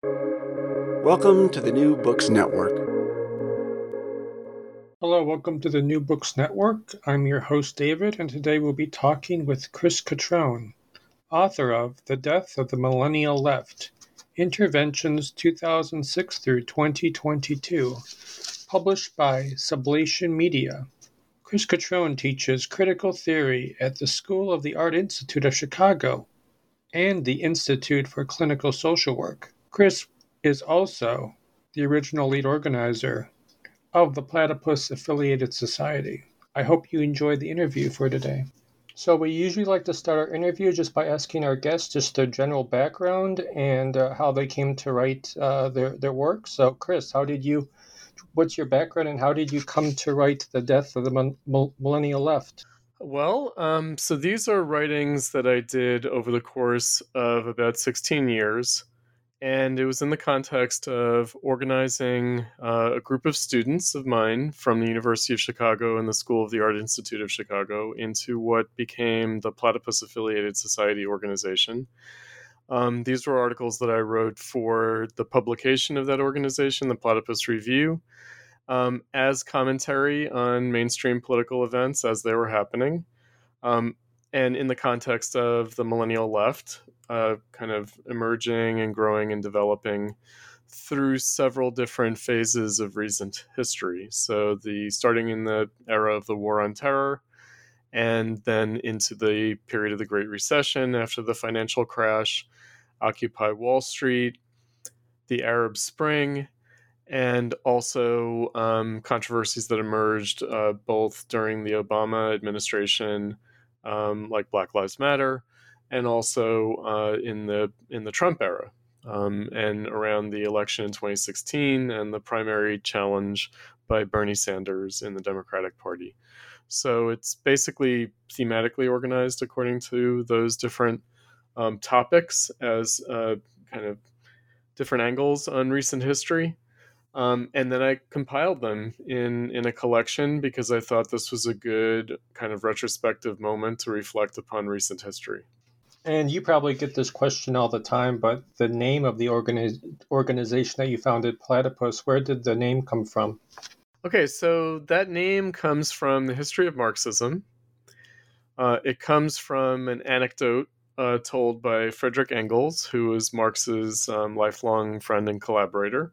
Welcome to the New Books Network. Hello, welcome to the New Books Network. I'm your host, David, and today we'll be talking with Chris Cutrone, author of The Death of the Millennial Left Interventions 2006 through 2022, published by Sublation Media. Chris Cutrone teaches critical theory at the School of the Art Institute of Chicago and the Institute for Clinical Social Work. Chris is also the original lead organizer of the Platypus Affiliated Society. I hope you enjoyed the interview for today. So, we usually like to start our interview just by asking our guests just their general background and uh, how they came to write uh, their, their work. So, Chris, how did you, what's your background and how did you come to write The Death of the Millennial Left? Well, um, so these are writings that I did over the course of about 16 years and it was in the context of organizing uh, a group of students of mine from the University of Chicago and the School of the Art Institute of Chicago into what became the Platypus Affiliated Society organization. Um, these were articles that I wrote for the publication of that organization, the Platypus Review, um, as commentary on mainstream political events as they were happening. Um, and in the context of the millennial left, uh, kind of emerging and growing and developing through several different phases of recent history. So the starting in the era of the War on Terror, and then into the period of the Great Recession after the financial crash, Occupy Wall Street, the Arab Spring, and also um, controversies that emerged uh, both during the Obama administration, um, like Black Lives Matter, and also uh, in the in the Trump era um, and around the election in 2016 and the primary challenge by Bernie Sanders in the Democratic Party. So it's basically thematically organized according to those different um, topics as uh, kind of different angles on recent history. Um, and then I compiled them in in a collection because I thought this was a good kind of retrospective moment to reflect upon recent history. And you probably get this question all the time, but the name of the organi- organization that you founded, Platypus, where did the name come from? Okay, so that name comes from the history of Marxism. Uh, it comes from an anecdote uh, told by Frederick Engels, who was Marx's um, lifelong friend and collaborator,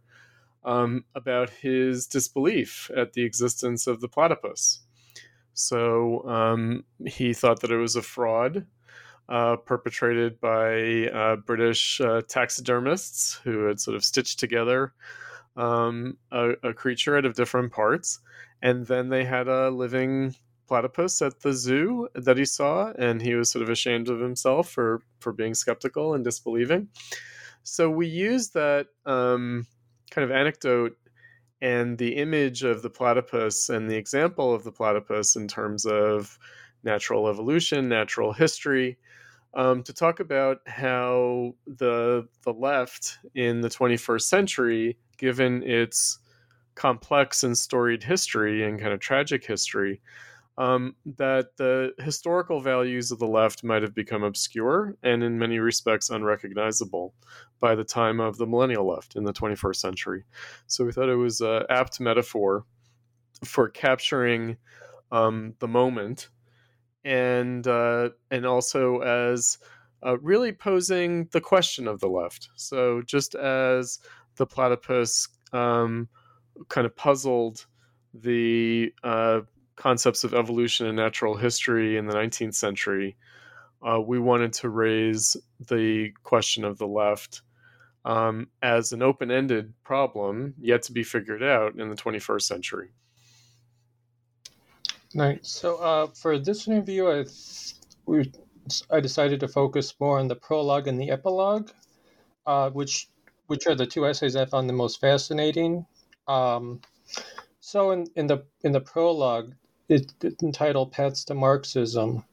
um, about his disbelief at the existence of the platypus. So um, he thought that it was a fraud uh, perpetrated by uh, British uh, taxidermists who had sort of stitched together um, a, a, creature out of different parts. And then they had a living platypus at the zoo that he saw, and he was sort of ashamed of himself for, for being skeptical and disbelieving. So we used that um, kind of anecdote and the image of the platypus and the example of the platypus in terms of natural evolution, natural history, um, to talk about how the the left in the 21st century, given its complex and storied history and kind of tragic history, um, that the historical values of the left might have become obscure and in many respects unrecognizable by the time of the millennial left in the 21st century. So we thought it was an apt metaphor for capturing um, the moment and uh, and also as uh, really posing the question of the left. So just as the platypus um, kind of puzzled the uh, concepts of evolution and natural history in the 19th century, uh, we wanted to raise the question of the left um, as an open-ended problem yet to be figured out in the 21st century. Right. So uh, for this interview, I we I decided to focus more on the prologue and the epilogue, uh, which which are the two essays I found the most fascinating. Um, so in, in the in the prologue, it, entitled "Paths to Marxism."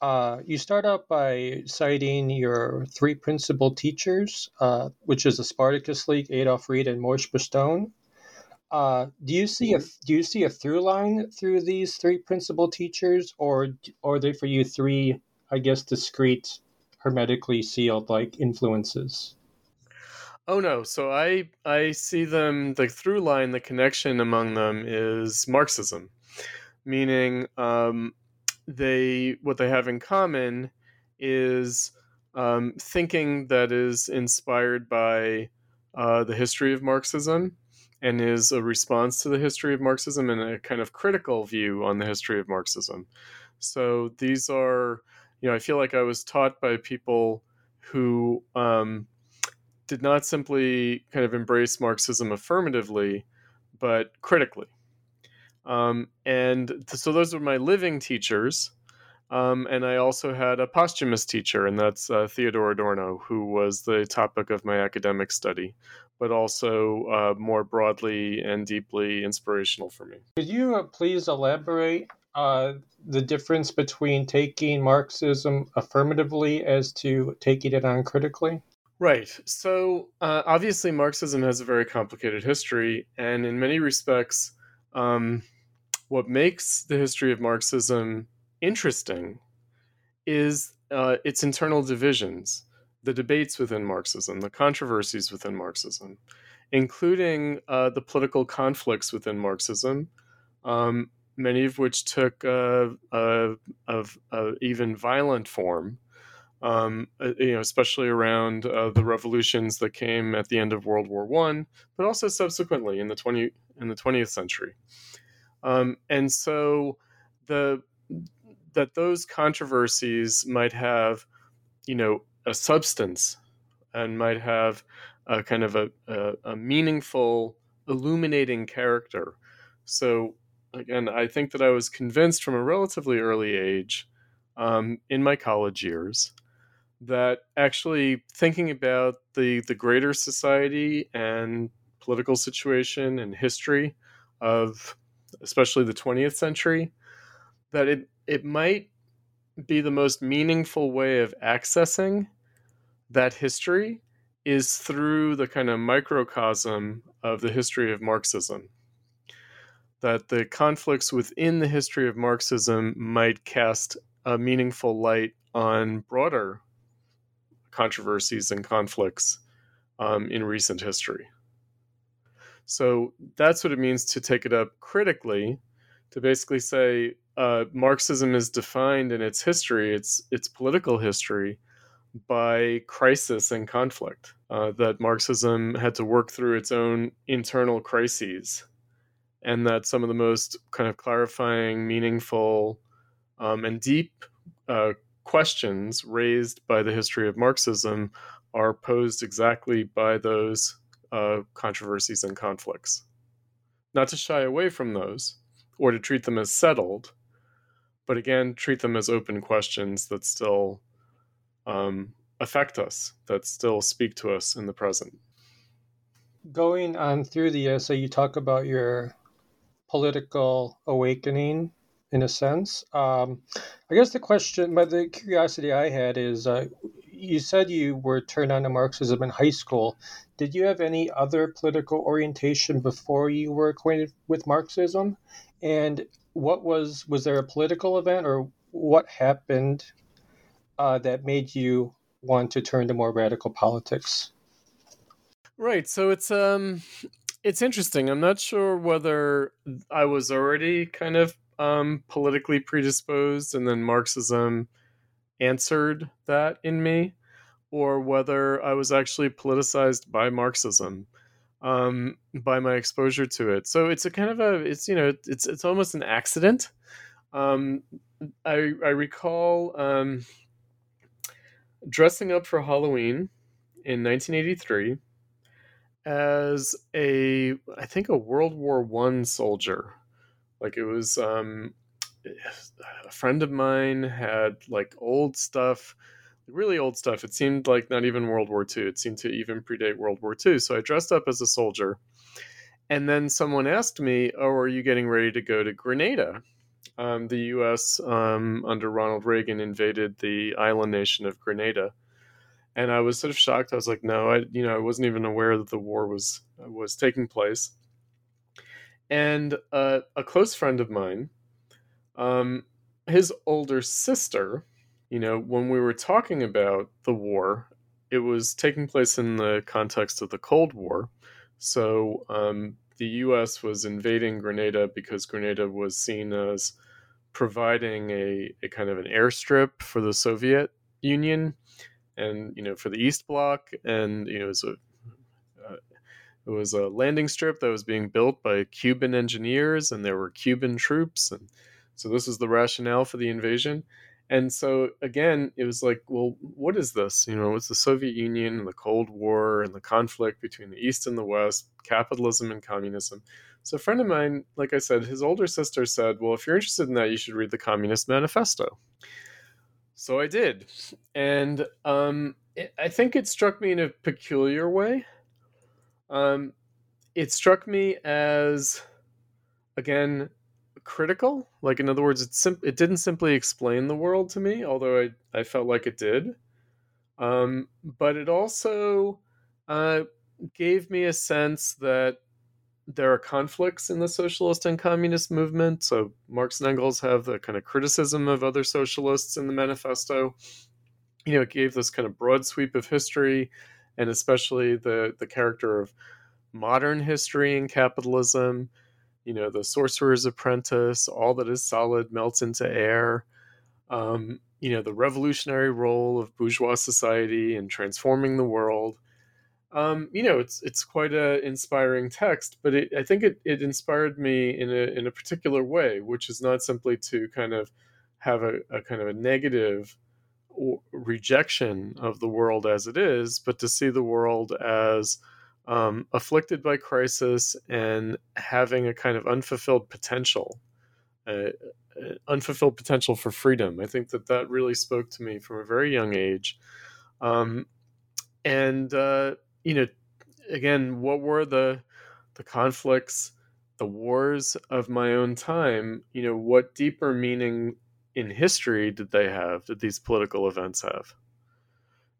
Uh, you start out by citing your three principal teachers, uh, which is the Spartacus League, Adolph Reed, and Moishe Postone. Uh, do you see a do you see a through line through these three principal teachers, or, or are they for you three, I guess, discrete, hermetically sealed like influences? Oh no, so I I see them the through line, the connection among them is Marxism, meaning um, they what they have in common is um, thinking that is inspired by uh, the history of Marxism and is a response to the history of Marxism and a kind of critical view on the history of Marxism. So these are, you know, I feel like I was taught by people who um, did not simply kind of embrace Marxism affirmatively, but critically. Um, and th- so those were my living teachers. Um, and I also had a posthumous teacher, and that's uh, Theodor Adorno, who was the topic of my academic study, but also uh, more broadly and deeply inspirational for me. Could you uh, please elaborate uh, the difference between taking Marxism affirmatively as to taking it on critically? Right. So uh, obviously, Marxism has a very complicated history, and in many respects, um, what makes the history of Marxism interesting is uh, its internal divisions, the debates within Marxism, the controversies within Marxism, including uh, the political conflicts within Marxism, um, many of which took uh, a, a, a even violent form. Um, uh, you know, especially around uh, the revolutions that came at the end of World War One, but also subsequently in the twenty in the twentieth century. Um, and so the that those controversies might have, you know, a substance and might have a kind of a, a, a meaningful, illuminating character. So again, I think that I was convinced from a relatively early age, um, in my college years, that actually thinking about the the greater society and political situation and history of especially the 20th century that it it might be the most meaningful way of accessing that history is through the kind of microcosm of the history of Marxism. That the conflicts within the history of Marxism might cast a meaningful light on broader controversies and conflicts um, in recent history. So that's what it means to take it up critically, to basically say uh, Marxism is defined in its history, its its political history, by crisis and conflict. Uh, that Marxism had to work through its own internal crises, and that some of the most kind of clarifying, meaningful, um, and deep uh, questions raised by the history of Marxism are posed exactly by those uh, controversies and conflicts. Not to shy away from those or to treat them as settled, but again, treat them as open questions that still um, affect us, that still speak to us in the present. Going on through the essay, you talk about your political awakening in a sense. Um, I guess the question, but the curiosity I had is uh, you said you were turned on to Marxism in high school. Did you have any other political orientation before you were acquainted with Marxism? And what was was there a political event or what happened uh, that made you want to turn to more radical politics? Right. So it's um it's interesting. I'm not sure whether I was already kind of um, politically predisposed and then Marxism answered that in me, or whether I was actually politicized by Marxism um, by my exposure to it. So it's a kind of a it's you know it's it's almost an accident. Um, I I recall um, dressing up for Halloween in 1983 as a I think a World War One soldier. Like it was um, a friend of mine had like old stuff really old stuff. It seemed like not even World War II. It seemed to even predate World War II. So I dressed up as a soldier. And then someone asked me, Oh, are you getting ready to go to Grenada? Um, the U.S. Um, under Ronald Reagan invaded the island nation of Grenada, and I was sort of shocked. I was like, "No, I, you know, I wasn't even aware that the war was was taking place." And uh, a close friend of mine, um, his older sister, you know, when we were talking about the war it was taking place in the context of the Cold War. So um, the U.S. was invading Grenada because Grenada was seen as providing a, a kind of an airstrip for the Soviet Union and you know for the East Bloc, and you know it was a uh, it was a landing strip that was being built by Cuban engineers, and there were Cuban troops, and so this is the rationale for the invasion. And so again, it was like, well, what is this? You know, it's the Soviet Union and the Cold War and the conflict between the East and the West, capitalism and communism. So a friend of mine, like I said, his older sister said, well, if you're interested in that, you should read the Communist Manifesto. So I did, and um, I think it struck me in a peculiar way. Um, it struck me as, again, critical. Like in other words, it sim- it didn't simply explain the world to me, although I I felt like it did. Um, but it also uh, gave me a sense that there are conflicts in the socialist and communist movement. So Marx and Engels have the kind of criticism of other socialists in the manifesto. You know, it gave this kind of broad sweep of history, and especially the the character of modern history and capitalism. You know, the sorcerer's apprentice, all that is solid melts into air. Um, you know, the revolutionary role of bourgeois society in transforming the world um, you know, it's it's quite a inspiring text, but it, I think it, it inspired me in a in a particular way, which is not simply to kind of have a, a kind of a negative rejection of the world as it is, but to see the world as um, afflicted by crisis and having a kind of unfulfilled potential, uh, unfulfilled potential for freedom. I think that that really spoke to me from a very young age. Um, and uh, you know, again, what were the the conflicts, the wars of my own time? You know, what deeper meaning in history did they have? Did these political events have?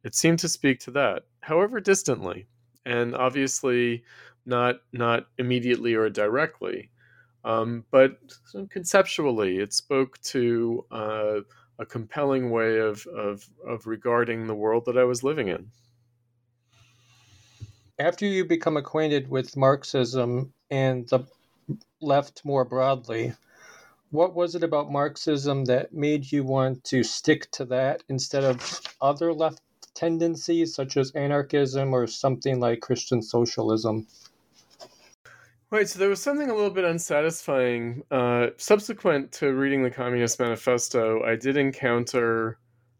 It seemed to speak to that, however distantly, and obviously not not immediately or directly, um, but conceptually, it spoke to uh, a compelling way of, of of regarding the world that I was living in. After you become acquainted with Marxism and the left more broadly, what was it about Marxism that made you want to stick to that instead of other left tendencies such as anarchism or something like Christian socialism? Right, so there was something a little bit unsatisfying. Uh, subsequent to reading the Communist Manifesto, I did encounter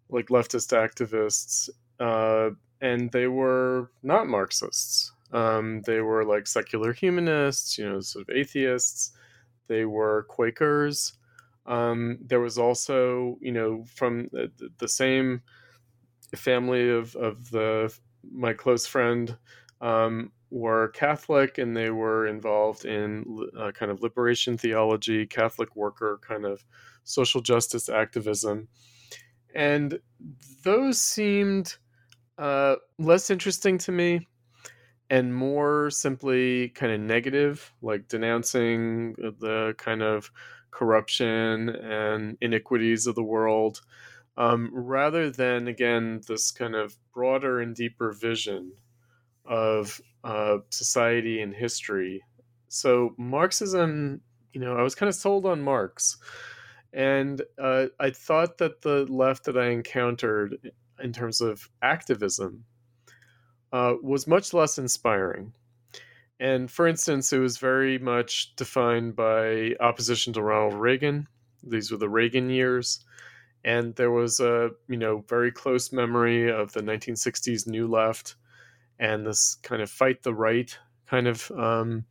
like leftist activists uh, and they were not Marxists. Um, they were like secular humanists, you know, sort of atheists. They were Quakers. Um, there was also, you know, from the, the same family of, of the my close friend um, were Catholic, and they were involved in uh, kind of liberation theology, Catholic worker kind of social justice activism, and those seemed uh, less interesting to me and more simply kind of negative, like denouncing the kind of corruption and iniquities of the world, um, rather than, again, this kind of broader and deeper vision of uh, society and history. So, Marxism, you know, I was kind of sold on Marx. And uh, I thought that the left that I encountered in terms of activism uh, was much less inspiring. And for instance, it was very much defined by opposition to Ronald Reagan. These were the Reagan years. And there was a you know very close memory of the 1960s New Left and this kind of fight the right kind of um,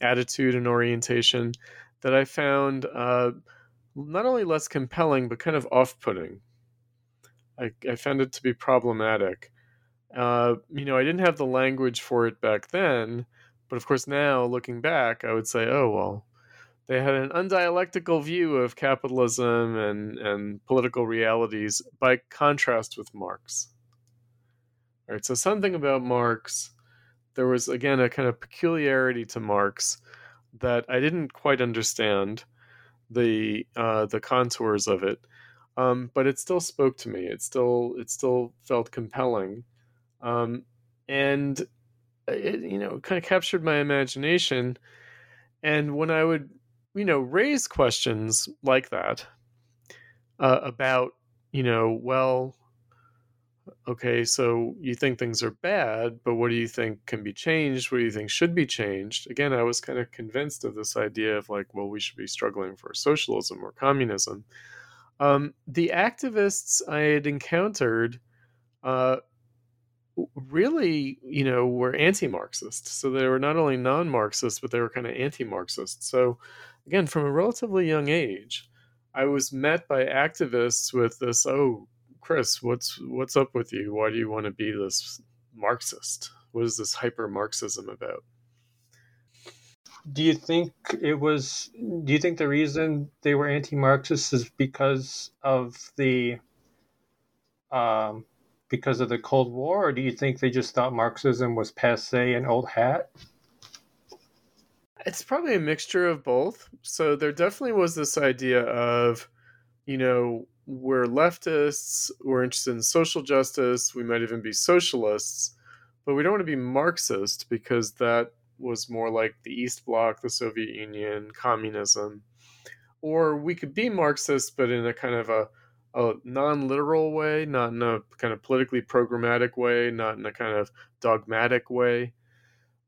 attitude and orientation that I found uh, not only less compelling but kind of off-putting I, I found it to be problematic. Uh, you know, I didn't have the language for it back then, but of course now looking back, I would say, oh well, they had an undialectical view of capitalism and and political realities by contrast with Marx. All right, so something about Marx, there was again a kind of peculiarity to Marx that I didn't quite understand the uh, the contours of it um, but it still spoke to me. It still it still felt compelling, um, and it, you know kind of captured my imagination. And when I would you know raise questions like that uh, about you know well okay, so you think things are bad, but what do you think can be changed? What do you think should be changed? Again, I was kind of convinced of this idea of like, well, we should be struggling for socialism or communism. Um, the activists I had encountered uh, really, you know, were anti Marxist. So they were not only non Marxist, but they were kind of anti Marxist. So, again, from a relatively young age, I was met by activists with this, oh, Chris, what's what's up with you? Why do you want to be this Marxist? What is this hyper Marxism about? Do you think it was? Do you think the reason they were anti-Marxist is because of the, um, because of the Cold War, or do you think they just thought Marxism was passe and old hat? It's probably a mixture of both. So there definitely was this idea of, you know, we're leftists, we're interested in social justice, we might even be socialists, but we don't want to be Marxist because that was more like the East Bloc, the Soviet Union, communism. Or we could be Marxist, but in a kind of a, a non literal way, not in a kind of politically programmatic way, not in a kind of dogmatic way.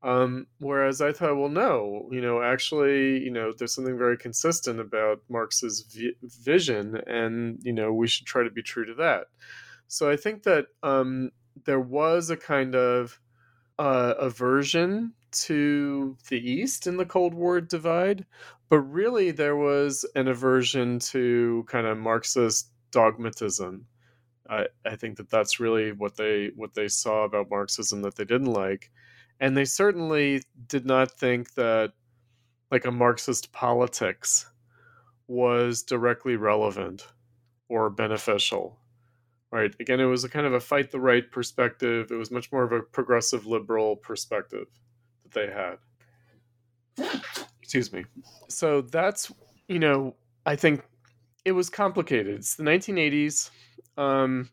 Um, whereas I thought, well, no, you know, actually, you know, there's something very consistent about Marx's vi- vision, and you know, we should try to be true to that. So I think that um, there was a kind of uh, aversion to the East in the Cold War divide, but really there was an aversion to kind of Marxist dogmatism. I, I think that that's really what they what they saw about Marxism that they didn't like and they certainly did not think that like a Marxist politics was directly relevant or beneficial. Right. Again, it was a kind of a fight the right perspective. It was much more of a progressive liberal perspective that they had. Excuse me. So that's, you know, I think it was complicated. It's the 1980s. Um,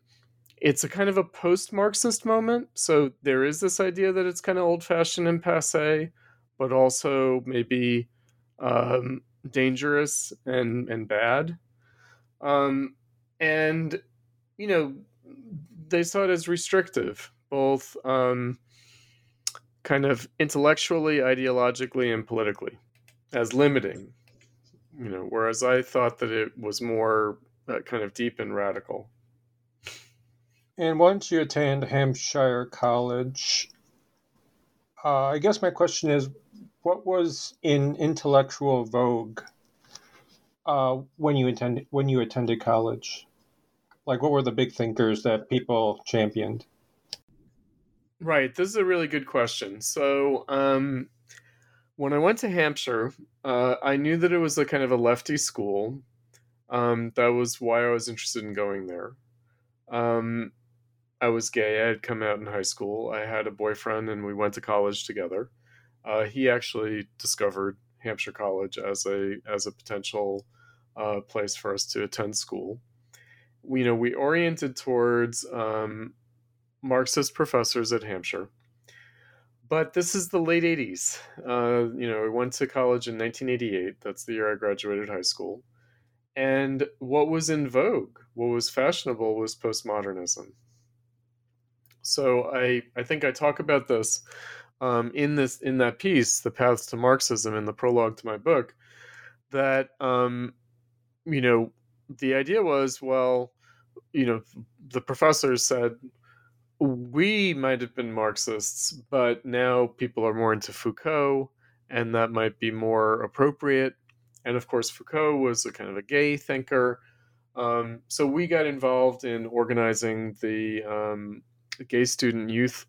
it's a kind of a post Marxist moment. So there is this idea that it's kind of old fashioned and passe, but also maybe um, dangerous and, and bad. Um, and, you know, they saw it as restrictive, both um, kind of intellectually, ideologically, and politically, as limiting. You know, whereas I thought that it was more uh, kind of deep and radical. And once you attend Hampshire College, uh, I guess my question is, what was in intellectual vogue uh, when you attended when you attended college? Like, what were the big thinkers that people championed? Right, this is a really good question. So, um, when I went to Hampshire, uh, I knew that it was a kind of a lefty school. Um, that was why I was interested in going there. Um, I was gay. I had come out in high school. I had a boyfriend, and we went to college together. Uh, he actually discovered Hampshire College as a as a potential uh, place for us to attend school. We, you know, we oriented towards um, Marxist professors at Hampshire. But this is the late 80s. Uh, you know, I went to college in 1988. That's the year I graduated high school. And what was in vogue, what was fashionable, was postmodernism. So I I think I talk about this um, in this in that piece, the paths to Marxism, in the prologue to my book, that um, you know the idea was well, you know, the professors said we might have been Marxists, but now people are more into Foucault, and that might be more appropriate. And of course, Foucault was a kind of a gay thinker. Um, so we got involved in organizing the um, gay student youth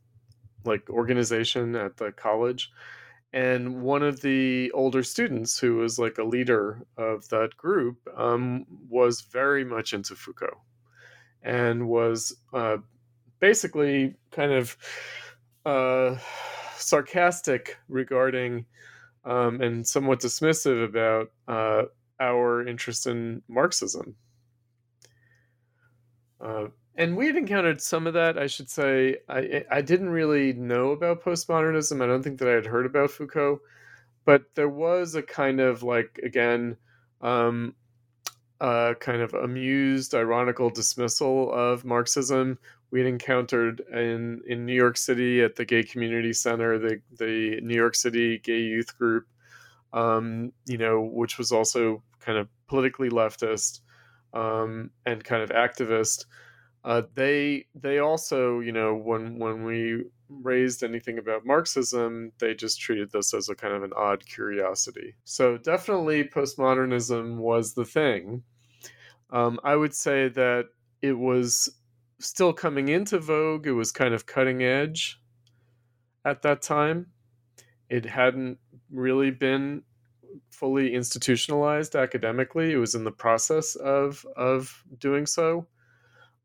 like organization at the college. And one of the older students who was like a leader of that group um, was very much into foucault and was uh, basically kind of uh, sarcastic regarding um, and somewhat dismissive about uh, our interest in marxism. Uh, and we had encountered some of that. I should say I I didn't really know about postmodernism. I don't think that I had heard about Foucault, but there was a kind of like again, um, a kind of amused, ironical dismissal of Marxism. We had encountered in in New York City at the Gay Community Center, the the New York City Gay Youth Group, um, you know, which was also kind of politically leftist um, and kind of activist. Uh, they they also, you know, when when we raised anything about Marxism, they just treated this as a kind of an odd curiosity. So definitely, postmodernism was the thing. Um, I would say that it was still coming into vogue. It was kind of cutting edge at that time. It hadn't really been fully institutionalized academically. It was in the process of of doing so.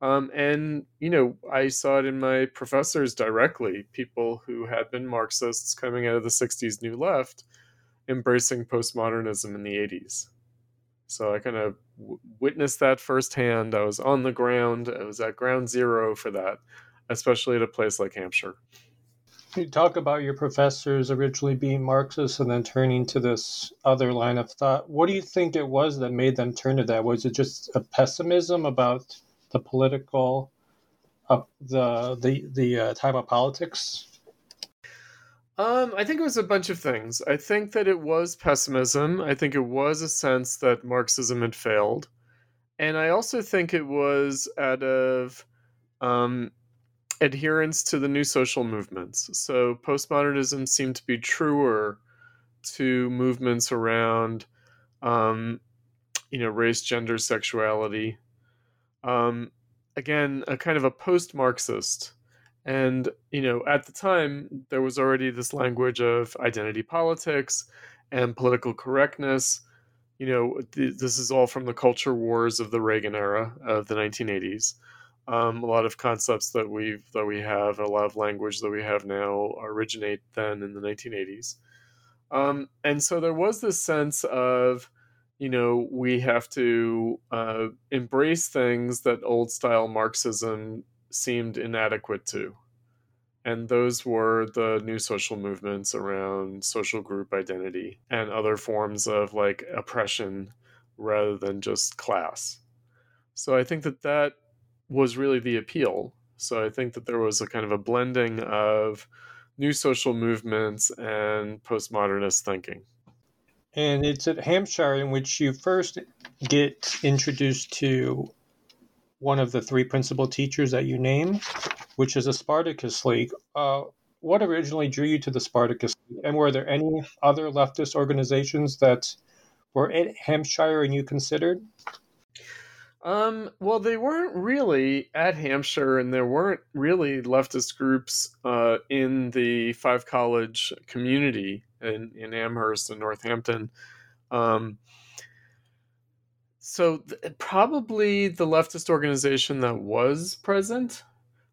Um, and you know, I saw it in my professors directly, people who had been Marxists coming out of the '60s New Left, embracing postmodernism in the '80s. So I kind of w- witnessed that firsthand. I was on the ground. I was at ground zero for that, especially at a place like Hampshire. You talk about your professors originally being Marxists and then turning to this other line of thought. What do you think it was that made them turn to that? Was it just a pessimism about the political, uh, the the the uh, type of politics? Um, I think it was a bunch of things. I think that it was pessimism. I think it was a sense that Marxism had failed, and I also think it was out of um, adherence to the new social movements. So postmodernism seemed to be truer to movements around, um, you know, race, gender, sexuality, um, again, a kind of a post Marxist. And, you know, at the time, there was already this language of identity politics and political correctness. You know, th- this is all from the culture wars of the Reagan era of the 1980s. Um, a lot of concepts that we've that we have, a lot of language that we have now, originate then in the 1980s. Um, and so there was this sense of you know, we have to uh, embrace things that old style Marxism seemed inadequate to. And those were the new social movements around social group identity and other forms of like oppression rather than just class. So I think that that was really the appeal. So I think that there was a kind of a blending of new social movements and postmodernist thinking and it's at Hampshire in which you first get introduced to one of the three principal teachers that you name, which is a Spartacus League. Uh, what originally drew you to the Spartacus League, and were there any other leftist organizations that were at Hampshire and you considered? Um, well, they weren't really at Hampshire, and there weren't really leftist groups uh, in the five college community in, in Amherst and Northampton. Um, so th- probably the leftist organization that was present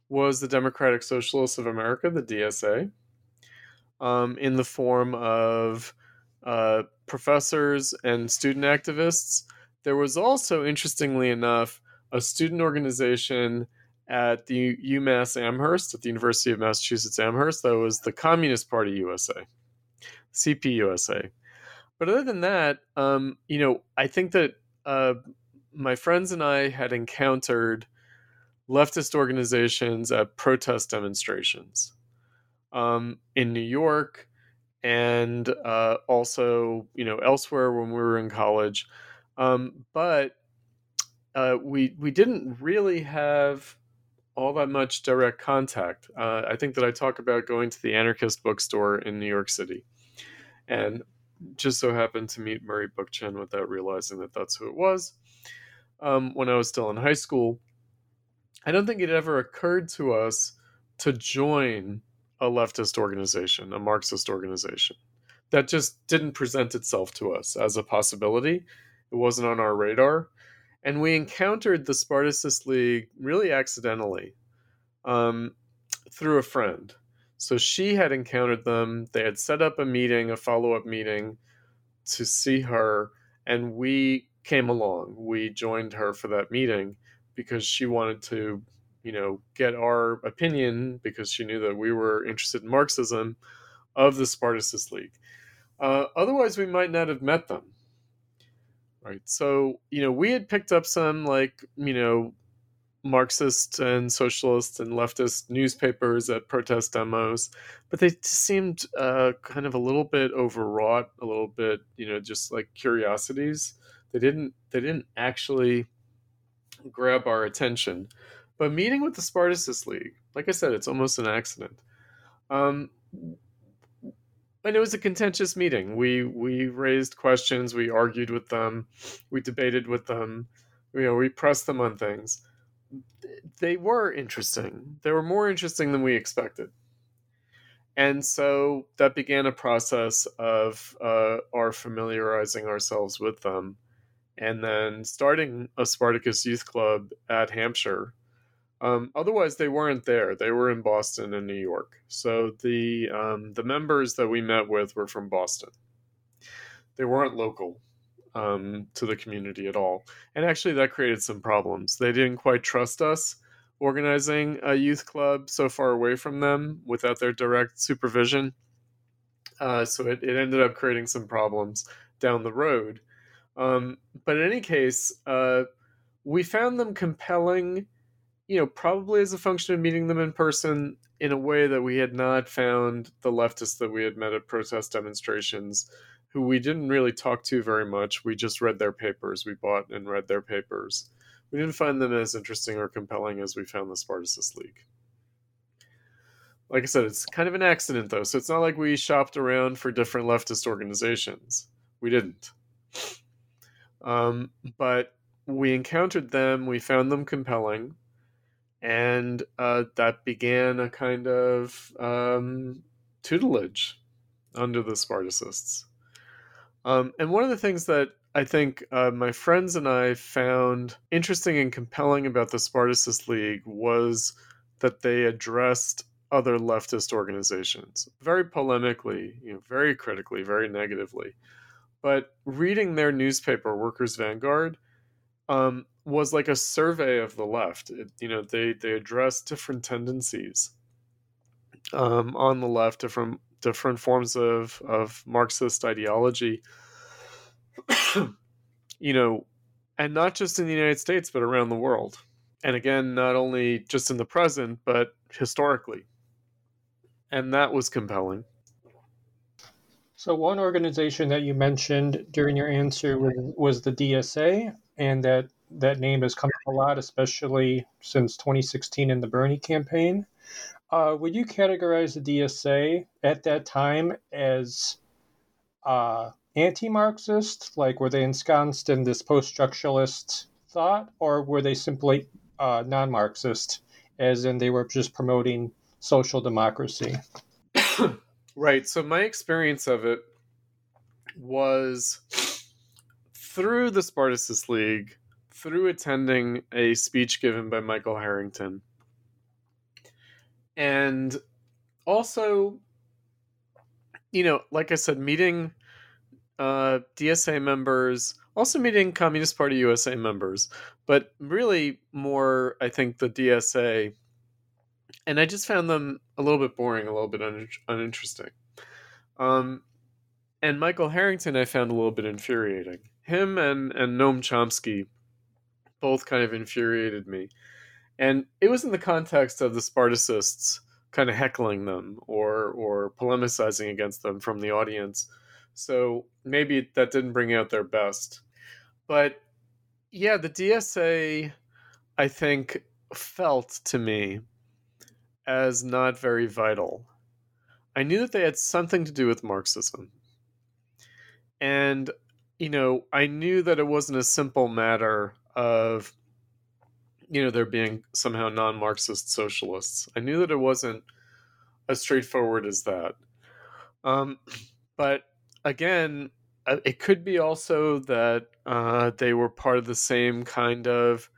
was the Democratic Socialists of America, the DSA, um, in the form of uh, professors and student activists. There was also, interestingly enough, a student organization at the UMass Amherst, at the University of Massachusetts Amherst, that was the Communist Party USA. CPUSA. But other than that, um, you know, I think that uh, my friends and I had encountered leftist organizations at protest demonstrations um, in New York and uh, also, you know, elsewhere when we were in college. Um, but uh, we we didn't really have all that much direct contact. Uh, I think that I talk about going to the anarchist bookstore in New York City and just so happened to meet Murray Bookchin without realizing that that's who it was. Um, when I was still in high school, I don't think it ever occurred to us to join a leftist organization, a Marxist organization. That just didn't present itself to us as a possibility. It wasn't on our radar. And we encountered the Spartacist League really accidentally um, through a friend. So she had encountered them. They had set up a meeting, a follow up meeting to see her, and we came along. We joined her for that meeting because she wanted to you know, get our opinion because she knew that we were interested in Marxism of the Spartacist League. Uh, otherwise, we might not have met them. Right. So, you know, we had picked up some like, you know, Marxist and socialist and leftist newspapers at protest demos, but they seemed uh, kind of a little bit overwrought, a little bit, you know, just like curiosities. They didn't they didn't actually grab our attention. But meeting with the Spartacist League, like I said, it's almost an accident. Um, and it was a contentious meeting. We we raised questions, we argued with them, we debated with them, you know, we pressed them on things they were interesting. They were more interesting than we expected. And so that began a process of uh, our familiarizing ourselves with them and then starting a Spartacus Youth Club at Hampshire. Um, otherwise, they weren't there. They were in Boston and New York. So the um, the members that we met with were from Boston. They weren't local um, to the community at all. And actually, that created some problems. They didn't quite trust us organizing a youth club so far away from them without their direct supervision. Uh, so it, it ended up creating some problems down the road. Um, but in any case, uh, we found them compelling, you know, probably as a function of meeting them in person in a way that we had not found the leftists that we had met at protest demonstrations who we didn't really talk to very much. We just read their papers. We bought and read their papers. We didn't find them as interesting or compelling as we found the Spartacist League. Like I said, it's kind of an accident though, so it's not like we shopped around for different leftist organizations. We didn't. Um, but we encountered them, we found them compelling, and uh, that began a kind of um, tutelage under the Spartacists. Um, and one of the things that I think uh, my friends and I found interesting and compelling about the Spartacist League was that they addressed other leftist organizations very polemically, you know, very critically, very negatively. But reading their newspaper, Workers Vanguard, um, was like a survey of the left. It, you know, they they addressed different tendencies um, on the left, different different forms of, of Marxist ideology, you know, and not just in the United States, but around the world. And again, not only just in the present, but historically. And that was compelling. So, one organization that you mentioned during your answer was, was the DSA, and that that name has come up a lot, especially since 2016 in the Bernie campaign. Uh, would you categorize the DSA at that time as uh, anti-Marxist? Like, were they ensconced in this post-structuralist thought, or were they simply uh, non-Marxist, as in they were just promoting social democracy? right. So my experience of it was through the Spartacist League, through attending a speech given by Michael Harrington and also you know like i said meeting uh, dsa members also meeting communist party usa members but really more i think the dsa and i just found them a little bit boring a little bit un- uninteresting. Um, and michael harrington i found a little bit infuriating. Him and and noam chomsky both kind of infuriated me and it was in the context of the Spartacists kind of heckling them or or polemicizing against them from the audience. So maybe that didn't bring out their best. But yeah, the DSA I think felt to me as not very vital. I knew that they had something to do with Marxism. And you know, I knew that it wasn't a simple matter of you know, there being somehow non Marxist socialists. I knew that it wasn't as straightforward as that. Um, but again, uh, it could be also that uh, they were part of the same kind of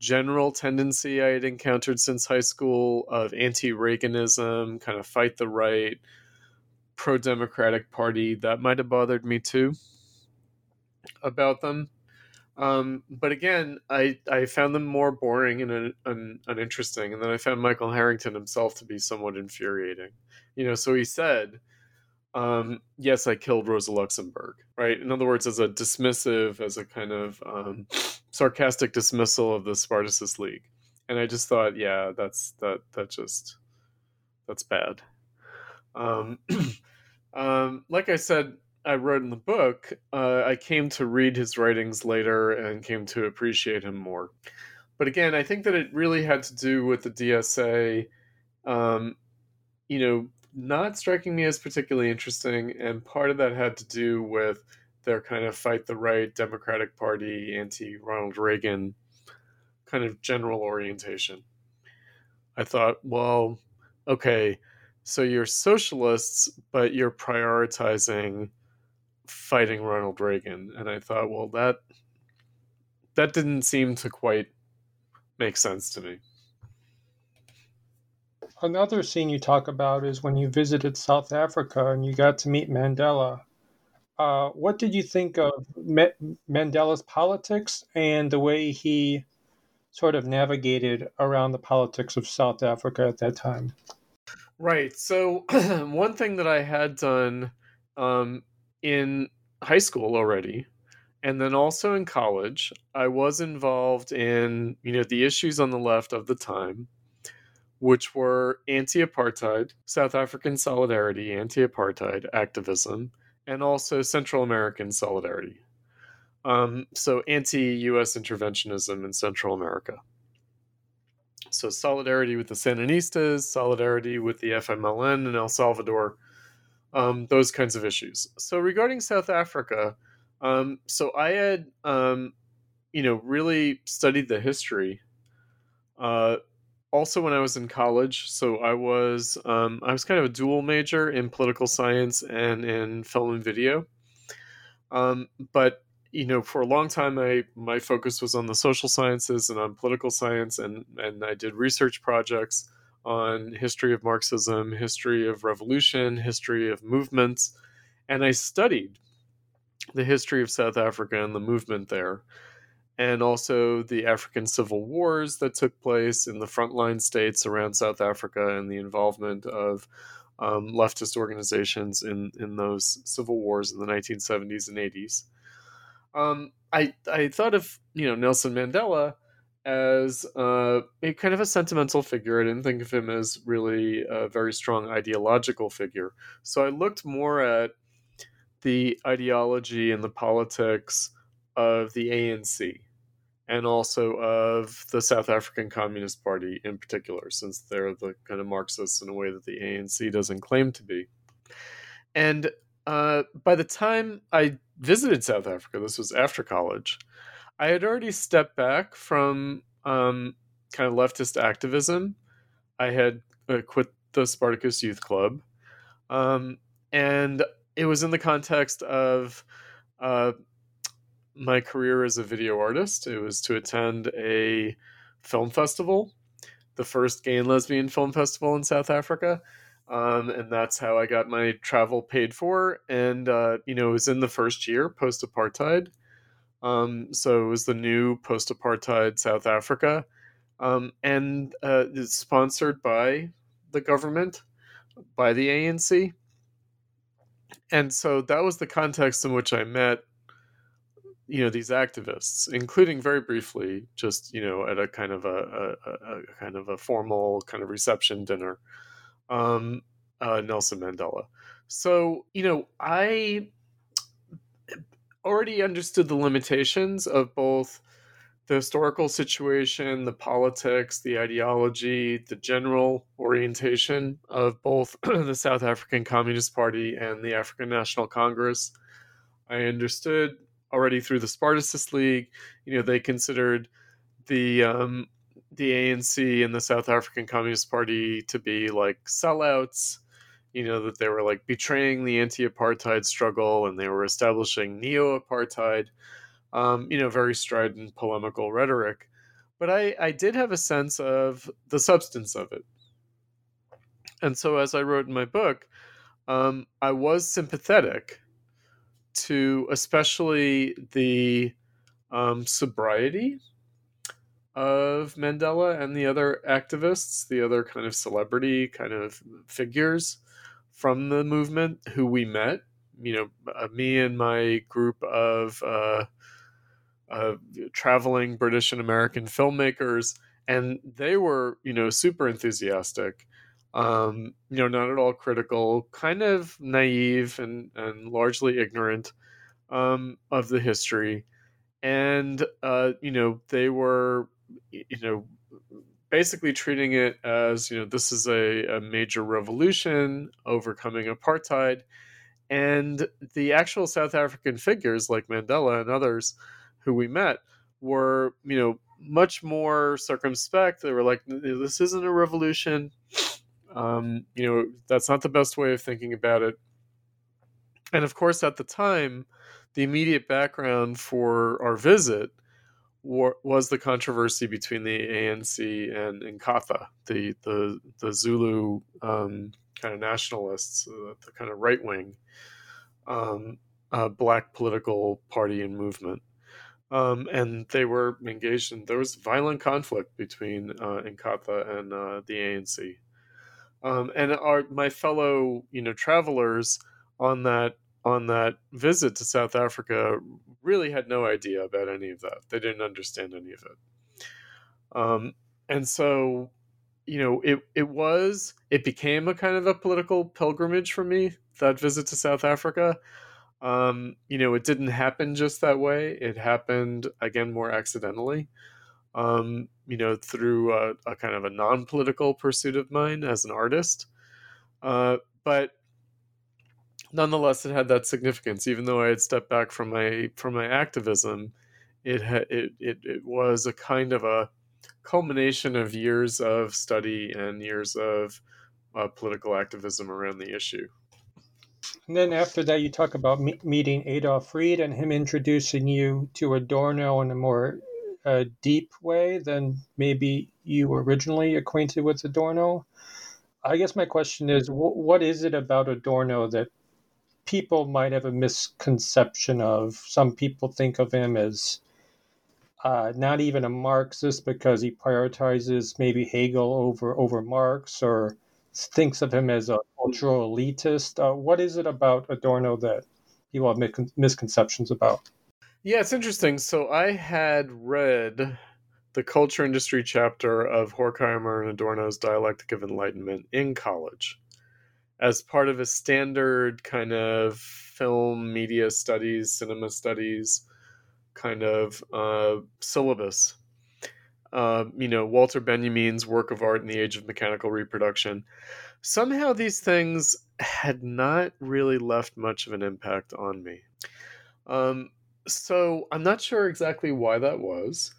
general tendency I had encountered since high school of anti Reaganism, kind of fight the right, pro democratic party. That might have bothered me too about them. Um, but again, I, I found them more boring and un, un, uninteresting. And then I found Michael Harrington himself to be somewhat infuriating. You know, so he said, um, yes, I killed Rosa Luxemburg, right? In other words, as a dismissive, as a kind of um, sarcastic dismissal of the Spartacist League. And I just thought, yeah, that's that that just that's bad. Um, um, like I said, I wrote in the book, uh, I came to read his writings later and came to appreciate him more. But again, I think that it really had to do with the DSA, um, you know, not striking me as particularly interesting. And part of that had to do with their kind of fight the right Democratic Party, anti Ronald Reagan kind of general orientation. I thought, well, okay, so you're socialists, but you're prioritizing fighting Ronald Reagan, and I thought, well, that that didn't seem to quite make sense to me. Another scene you talk about is when you visited South Africa and you got to meet Mandela. Uh, what did you think of Mandela's politics and the way he sort of navigated around the politics of South Africa at that time? Right. So, one thing that I had done um, in high school already and then also in college i was involved in you know the issues on the left of the time which were anti-apartheid south african solidarity anti-apartheid activism and also central american solidarity. Um, so anti-us interventionism in central america. So solidarity with the sandinistas solidarity with the fmln in el salvador um, those kinds of issues. So regarding South Africa, um, so I had um, you know really studied the history. Uh, also, when I was in college, so I was um, I was kind of a dual major in political science and in film and video. Um, but you know, for a long time, I my focus was on the social sciences and on political science, and and I did research projects on history of Marxism, history of revolution, history of movements, and I studied the history of South Africa and the movement there, and also the African civil wars that took place in the frontline states around South Africa and the involvement of um, leftist organizations in, in those civil wars in the 1970s and 80s. Um, I, I thought of you know Nelson Mandela as uh, a kind of a sentimental figure. I didn't think of him as really a very strong ideological figure. So I looked more at the ideology and the politics of the ANC and also of the South African Communist Party in particular, since they're the kind of Marxists in a way that the ANC doesn't claim to be. And uh, by the time I visited South Africa, this was after college, I had already stepped back from um, kind of leftist activism. I had uh, quit the Spartacus Youth Club. Um, and it was in the context of uh, my career as a video artist. It was to attend a film festival, the first gay and lesbian film festival in South Africa. Um, and that's how I got my travel paid for. And, uh, you know, it was in the first year post apartheid. Um, so it was the new post-apartheid South Africa, um, and uh, it's sponsored by the government, by the ANC. And so that was the context in which I met, you know, these activists, including very briefly, just you know, at a kind of a, a, a kind of a formal kind of reception dinner, um, uh, Nelson Mandela. So you know, I already understood the limitations of both the historical situation, the politics, the ideology, the general orientation of both the South African Communist Party and the African National Congress. I understood already through the Spartacist League, you know, they considered the um, the ANC and the South African Communist Party to be like sellouts you know that they were like betraying the anti-apartheid struggle and they were establishing neo-apartheid um, you know very strident polemical rhetoric. But I, I did have a sense of the substance of it. And so as i wrote in my book um, i was sympathetic to especially the um, sobriety of Mandela and the other activists, the other kind of celebrity kind of figures from the movement who we met. You know, uh, me and my group of uh, uh, traveling British and American filmmakers, and they were, you know, super enthusiastic. Um, you know, not at all critical, kind of naive and and largely ignorant um, of the history, and uh, you know, they were you know basically treating it as you know this is a, a major revolution overcoming apartheid. And the actual south african figures like mandela and others who we met were you know much more circumspect. They were like this isn't a revolution. Um, you know that's not the best way of thinking about it. And of course at the time the immediate background for our visit was the controversy between the ANC and Inkatha, the the the Zulu um, kind of nationalists, uh, the kind of right wing um, uh, black political party and movement. Um, and they were engaged in there was violent conflict between uh, Inkatha and uh, the ANC. Um, and our my fellow you know travelers on that on that visit to South Africa really had no idea about any of that. They didn't understand any of it. Um, and so, you know, it it was it became a kind of a political pilgrimage for me that visit to South Africa. Um, you know, it didn't happen just that way. It happened again more accidentally. Um, you know, through a, a, kind of a non-political pursuit of mine as an artist. Uh, but nonetheless, it had that significance. Even though I had stepped back from my from my activism, it it, it it was a kind of a culmination of years of study and years of uh, political activism around the issue. And then after that, you talk about me- meeting Adolph Reed and him introducing you to Adorno in a more uh, deep way than maybe you were originally acquainted with Adorno. I guess my question is, wh- what is it about Adorno that people might have a misconception of. Some people think of him as uh, not even a Marxist because he prioritizes maybe Hegel over over Marx, or thinks of him as a cultural elitist. Uh, what is it about Adorno that people have misconceptions about? Yeah, it's interesting. So I had read the culture industry chapter of Horkheimer and Adorno's Dialectic of Enlightenment in college as part of a standard kind of film media studies, cinema studies kind of uh, syllabus. Uh, you know, Walter Benjamin's work of art in the age of mechanical reproduction. Somehow these things had not really left much of an impact on me. Um, so I'm not sure exactly why that was,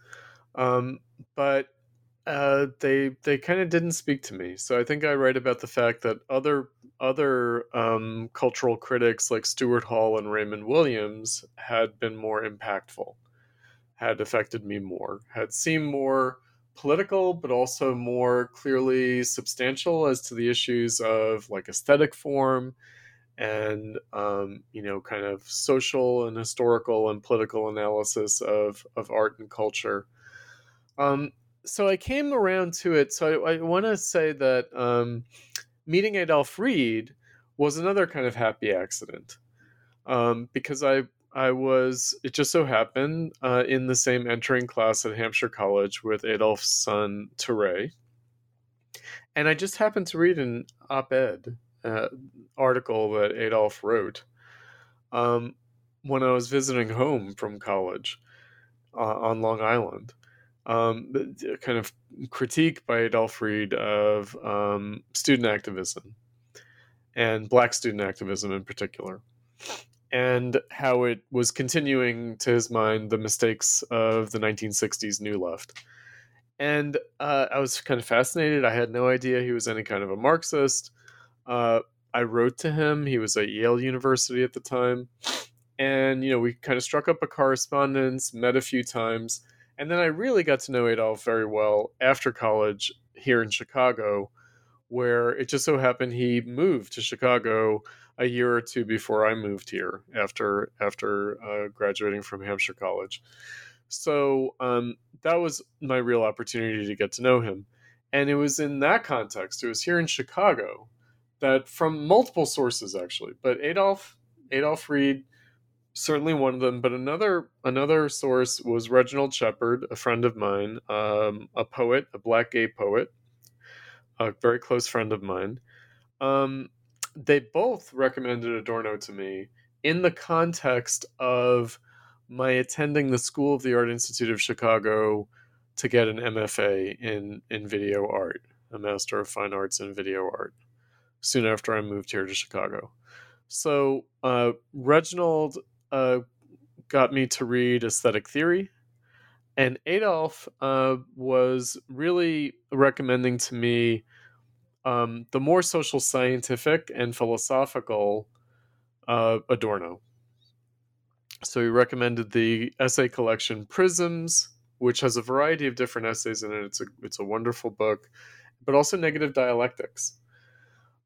um, but uh, they they kind of didn't speak to me. So I think I write about the fact that other other um, cultural critics like Stuart Hall and Raymond Williams had been more impactful, had affected me more, had seemed more political, but also more clearly substantial as to the issues of like aesthetic form and um, you know kind of social and historical and political analysis of of art and culture. Um, so I came around to it. So I, I want to say that um, meeting Adolph Reed was another kind of happy accident um, because I I was it just so happened uh, in the same entering class at Hampshire College with Adolph's son Touré, and I just happened to read an op-ed uh, article that Adolph wrote um, when I was visiting home from college uh, on Long Island um, kind of critique by Adolph Reed of um, student activism and black student activism in particular, and how it was continuing to his mind the mistakes of the 1960s New Left. And uh, I was kind of fascinated. I had no idea he was any kind of a Marxist. Uh, I wrote to him. He was at Yale University at the time. And, you know, we kind of struck up a correspondence, met a few times and then I really got to know Adolph very well after college here in Chicago, where it just so happened he moved to Chicago a year or two before I moved here after after uh, graduating from Hampshire College. So um, that was my real opportunity to get to know him. And it was in that context, it was here in Chicago, that from multiple sources actually, but Adolph Adolph Reed certainly one of them, but another another source was Reginald Shepard, a friend of mine, um, a poet, a black gay poet, a very close friend of mine. Um, they both recommended Adorno to me in the context of my attending the School of the Art Institute of Chicago to get an MFA in in video art, a Master of Fine Arts in Video Art. Soon after I moved here to Chicago, so uh, Reginald uh, got me to read aesthetic theory, and Adolph uh, was really recommending to me um, the more social scientific and philosophical uh, Adorno. So he recommended the essay collection Prisms, which has a variety of different essays in it. It's a it's a wonderful book, but also negative dialectics.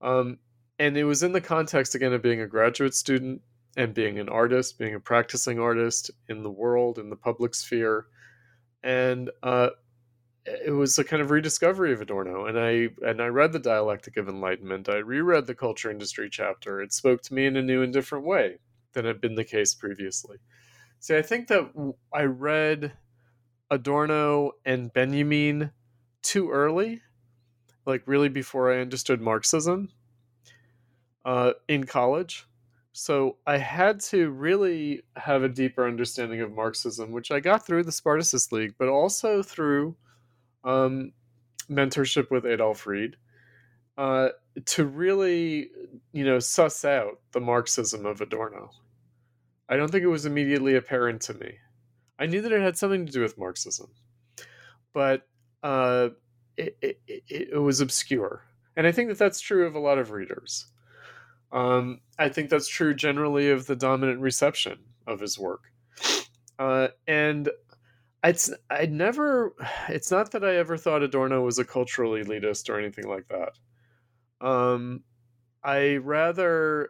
Um, and it was in the context again of being a graduate student and being an artist, being a practicing artist in the world, in the public sphere, and uh, it was a kind of rediscovery of Adorno. And I and I read the Dialectic of Enlightenment. I reread the Culture Industry chapter. It spoke to me in a new and different way than had been the case previously. See, I think that I read Adorno and Benjamin too early, like really before I understood Marxism uh, in college. So I had to really have a deeper understanding of Marxism, which I got through the Spartacus League, but also through um, mentorship with Adolph Reed uh, to really, you know, suss out the Marxism of Adorno. I don't think it was immediately apparent to me. I knew that it had something to do with Marxism, but uh, it, it, it was obscure. And I think that that's true of a lot of readers. Um, I think that's true generally of the dominant reception of his work. Uh, and it's I never. It's not that I ever thought Adorno was a cultural elitist or anything like that. Um, I rather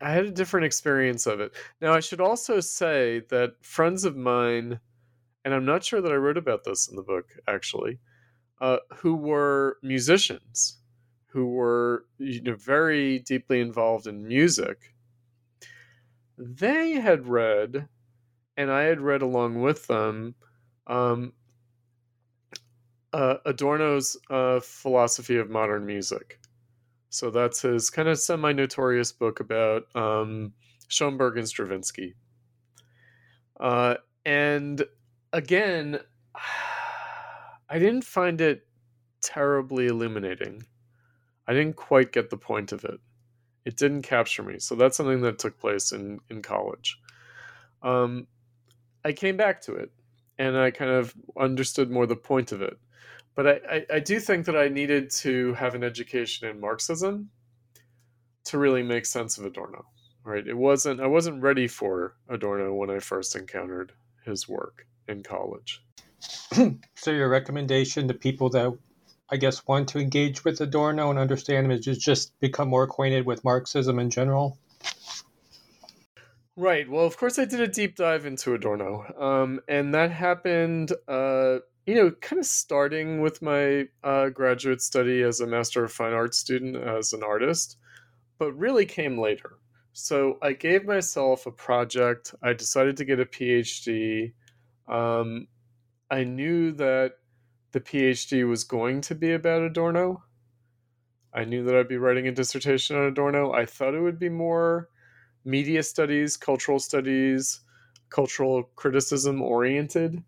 I had a different experience of it. Now I should also say that friends of mine, and I'm not sure that I wrote about this in the book actually, uh, who were musicians who were you know very deeply involved in music they had read and i had read along with them um, uh, adorno's uh, philosophy of modern music. So that's his kind of semi-notorious book about um, schoenberg and stravinsky. Uh, and again i didn't find it terribly illuminating I didn't quite get the point of it. It didn't capture me. So that's something that took place in in college. Um, I came back to it, and I kind of understood more the point of it. But I, I, I do think that I needed to have an education in Marxism to really make sense of Adorno. Right? It wasn't I wasn't ready for Adorno when I first encountered his work in college. so your recommendation to people that I guess, want to engage with Adorno and understand him is just, just become more acquainted with Marxism in general? Right. Well, of course, I did a deep dive into Adorno, um, and that happened, uh, you know, kind of starting with my uh, graduate study as a Master of Fine Arts student as an artist, but really came later. So I gave myself a project. I decided to get a PhD. Um, I knew that the PhD was going to be about Adorno. I knew that I'd be writing a dissertation on Adorno. I thought it would be more media studies, cultural studies, cultural criticism oriented.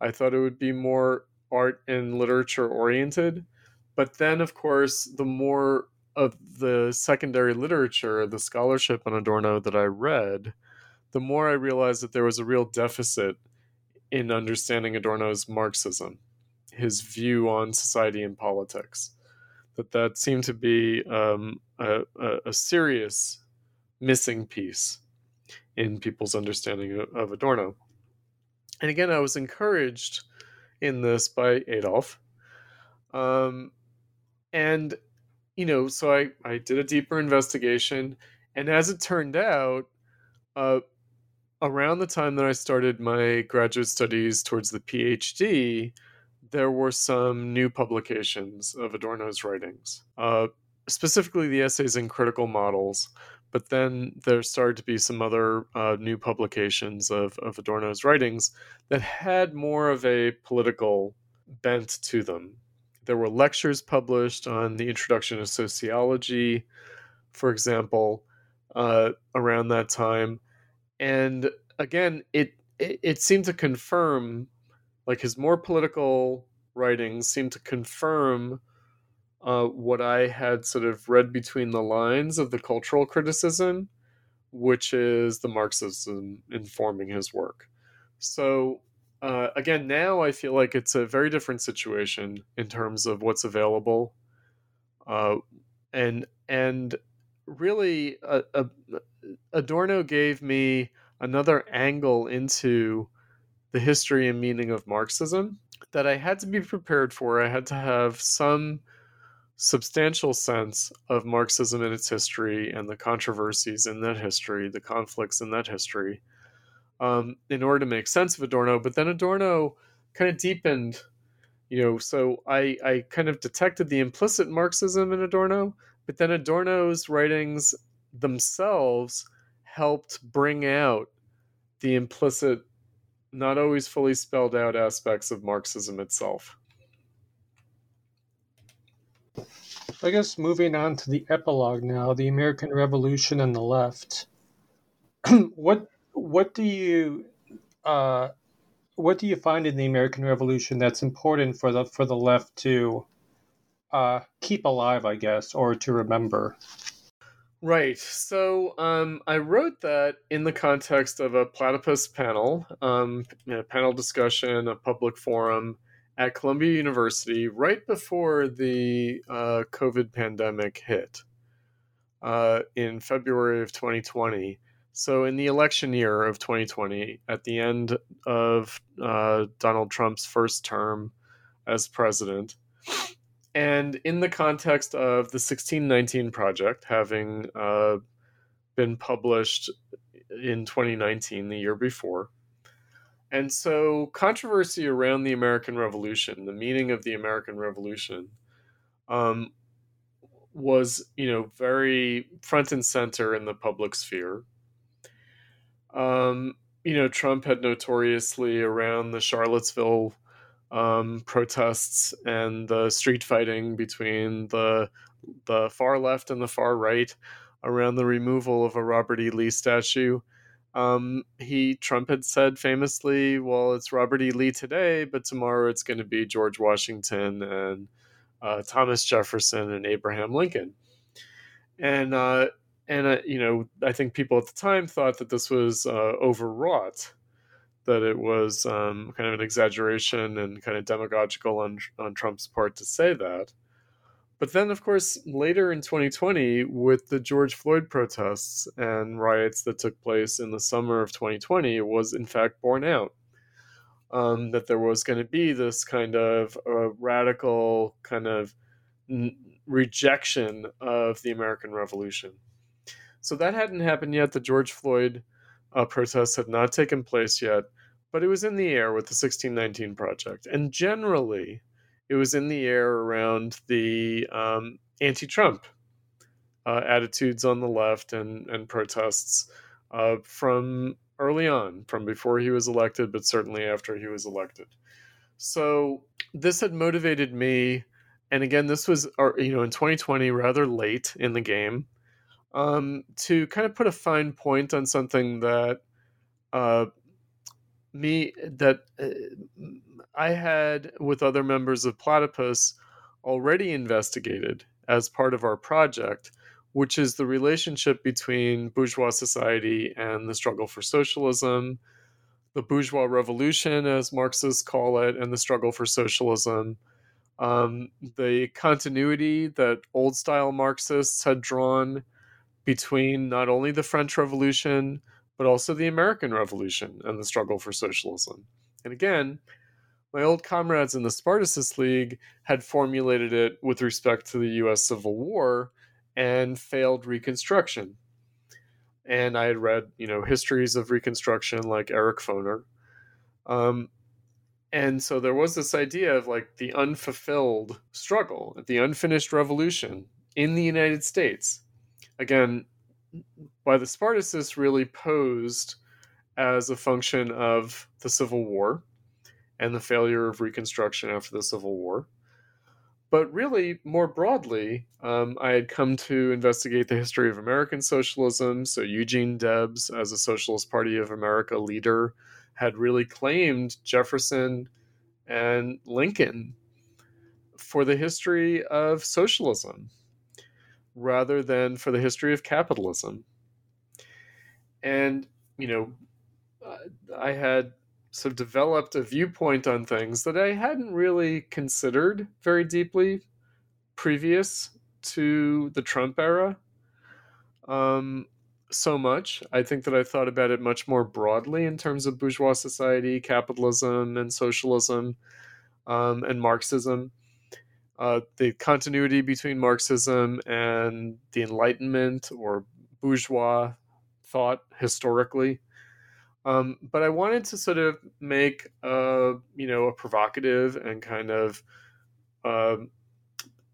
I thought it would be more art and literature oriented. But then, of course, the more of the secondary literature, the scholarship on Adorno that I read, the more I realized that there was a real deficit in understanding Adorno's Marxism his view on society and politics. That that seemed to be um, a, a, serious missing piece in people's understanding of, of Adorno. And again, I was encouraged in this by Adolph. Um, and, you know, so I, I did a deeper investigation. And as it turned out, uh, around the time that I started my graduate studies towards the PhD, there were some new publications of Adorno's writings, uh, specifically the essays in critical models. But then there started to be some other uh, new publications of, of Adorno's writings that had more of a political bent to them. There were lectures published on the introduction of sociology, for example, uh, around that time. And again, it, it, it seemed to confirm like his more political writings seem to confirm uh, what I had sort of read between the lines of the cultural criticism, which is the Marxism informing his work. So uh, again, now I feel like it's a very different situation in terms of what's available, uh, and and really, uh, uh, Adorno gave me another angle into the history and meaning of Marxism that I had to be prepared for. I had to have some substantial sense of Marxism and its history and the controversies in that history, the conflicts in that history, um, in order to make sense of Adorno. But then Adorno kind of deepened, you know, so I, I kind of detected the implicit Marxism in Adorno, but then Adorno's writings themselves helped bring out the implicit not always fully spelled out aspects of Marxism itself. I guess moving on to the epilogue now, the American Revolution and the left. what what do you uh, what do you find in the American Revolution that's important for the for the left to uh, keep alive, I guess, or to remember? Right. So um, I wrote that in the context of a platypus panel, um, a panel discussion, a public forum at Columbia University right before the uh, COVID pandemic hit uh, in February of 2020. So, in the election year of 2020, at the end of uh, Donald Trump's first term as president, and in the context of the 1619 project having uh, been published in 2019, the year before. And so, controversy around the American Revolution, the meaning of the American Revolution, um, was, you know, very front and center in the public sphere. Um, you know, Trump had notoriously around the Charlottesville um, protests and the street fighting between the the far left and the far right around the removal of a Robert E. Lee statue. Um, he Trump had said famously, "Well, it's Robert E. Lee today, but tomorrow it's going to be George Washington and uh, Thomas Jefferson and Abraham Lincoln." And uh, and uh, you know, I think people at the time thought that this was uh, overwrought that it was um, kind of an exaggeration and kind of demagogical on on Trump's part to say that. But then, of course, later in 2020, with the George Floyd protests and riots that took place in the summer of 2020, it was in fact borne out um, that there was going to be this kind of radical kind of n- rejection of the American Revolution. So that hadn't happened yet. The George Floyd uh, protests had not taken place yet but it was in the air with the 1619 project. And generally, it was in the air around the um, anti Trump uh, attitudes on the left and, and protests uh, from early on, from before he was elected, but certainly after he was elected. So this had motivated me. And again, this was, you know, in 2020, rather late in the game, um, to kind of put a fine point on something that uh, me that uh, I had with other members of Platypus already investigated as part of our project, which is the relationship between bourgeois society and the struggle for socialism, the bourgeois revolution, as Marxists call it, and the struggle for socialism. Um, the continuity that old style Marxists had drawn between not only the French Revolution, but also the American Revolution and the struggle for socialism. And again, my old comrades in the Spartacist League had formulated it with respect to the US Civil War and failed Reconstruction. and I had read, you know, histories of Reconstruction like Eric Foner. Um, and so there was this idea of like the unfulfilled struggle, the unfinished revolution in the United States. Again, by the Spartacists really posed as a function of the Civil War and the failure of Reconstruction after the Civil War. But really, more broadly, um, I had come to investigate the history of American socialism. So, Eugene Debs, as a Socialist Party of America leader, had really claimed Jefferson and Lincoln for the history of socialism rather than for the history of capitalism. And, you know, I had sort of developed a viewpoint on things that I hadn't really considered very deeply previous to the Trump era. Um, so much. I think that I thought about it much more broadly in terms of bourgeois society, capitalism, and socialism, um, and Marxism. Uh, the continuity between Marxism and the Enlightenment or bourgeois thought historically. Um, but I wanted to sort of make a you know a provocative and kind of uh,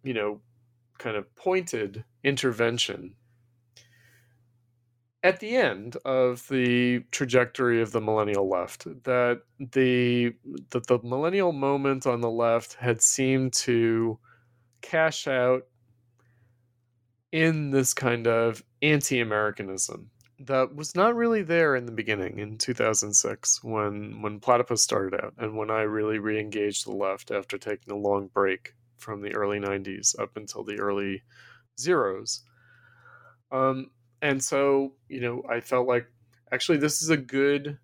you know kind of pointed intervention at the end of the trajectory of the millennial left that the that the millennial moment on the left had seemed to cash out in this kind of anti-americanism that was not really there in the beginning in 2006 when when platypus started out and when i really re-engaged the left after taking a long break from the early 90s up until the early zeros. Um, and so you know i felt like actually this is a good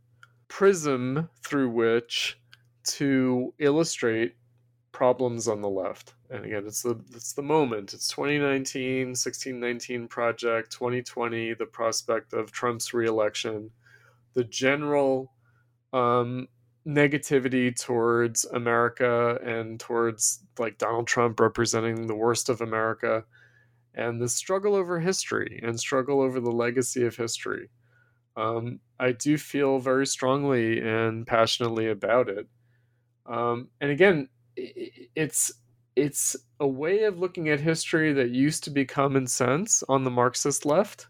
prism through which to illustrate problems on the left and again it's the it's the moment it's 2019 1619 project 2020 the prospect of trump's reelection the general um, negativity towards america and towards like donald trump representing the worst of america and the struggle over history and struggle over the legacy of history. Um, I do feel very strongly and passionately about it. Um, and again, it's it's a way of looking at history that used to be common sense on the Marxist left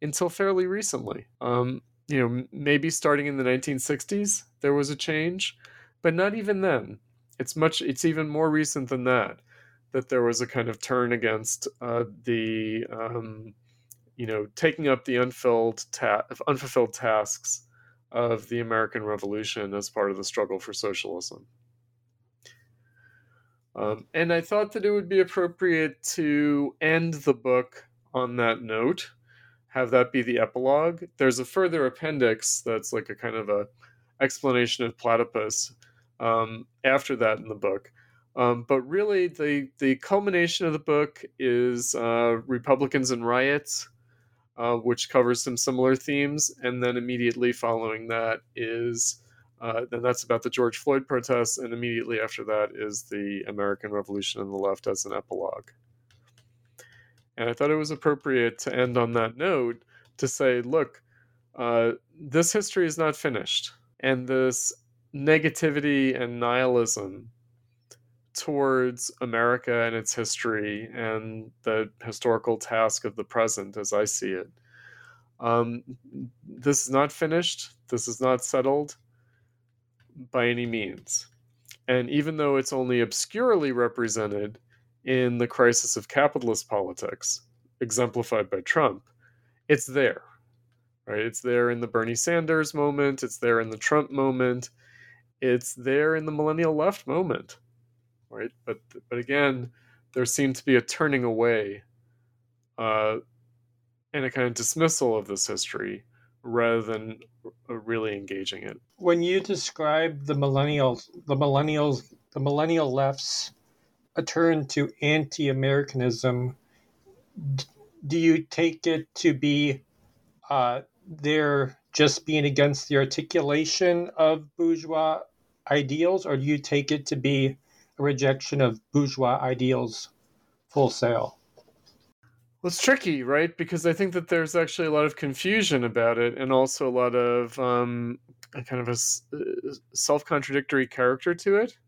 until fairly recently. Um, you know, maybe starting in the 1960s there was a change, but not even then. It's much. It's even more recent than that that there was a kind of turn against uh, the um, you know taking up the unfilled ta- unfulfilled tasks of the American Revolution as part of the struggle for socialism. Um, and I thought that it would be appropriate to end the book on that note, have that be the epilogue. There's a further appendix that's like a kind of a explanation of platypus um, after that in the book. Um, but really, the the culmination of the book is uh, Republicans and riots, uh, which covers some similar themes, and then immediately following that is uh, then that's about the George Floyd protests, and immediately after that is the American Revolution and the left as an epilogue. And I thought it was appropriate to end on that note to say, look, uh, this history is not finished, and this negativity and nihilism towards America and its history and the historical task of the present as I see it. Um, this is not finished, this is not settled by any means. And even though it's only obscurely represented in the crisis of capitalist politics, exemplified by Trump, it's there. Right? It's there in the Bernie Sanders moment, it's there in the Trump moment, it's there in the millennial left moment right? But but again, there seemed to be a turning away, uh, and a kind of dismissal of this history rather than really engaging it. When you describe the millennials, the millennials, the millennial left's a turn to anti-Americanism, do you take it to be uh, they're just being against the articulation of bourgeois ideals, or do you take it to be a rejection of bourgeois ideals full sail? Well, it's tricky, right? Because I think that there's actually a lot of confusion about it, and also a lot of um, kind of a uh, self-contradictory character to it.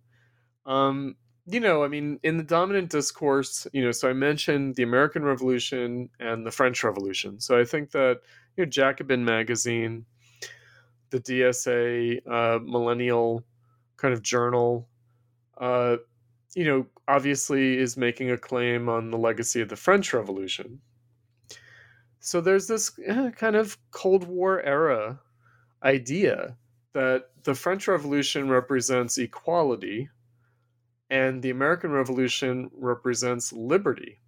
Um, you know, I mean, in the dominant discourse, you know, so I mentioned the American Revolution and the French Revolution. So I think that you know, Jacobin magazine, the DSA uh, millennial kind of journal, uh, you know, obviously is making a claim on the legacy of the French Revolution. So there's this eh, kind of Cold War era idea that the French Revolution represents equality and the American Revolution represents liberty.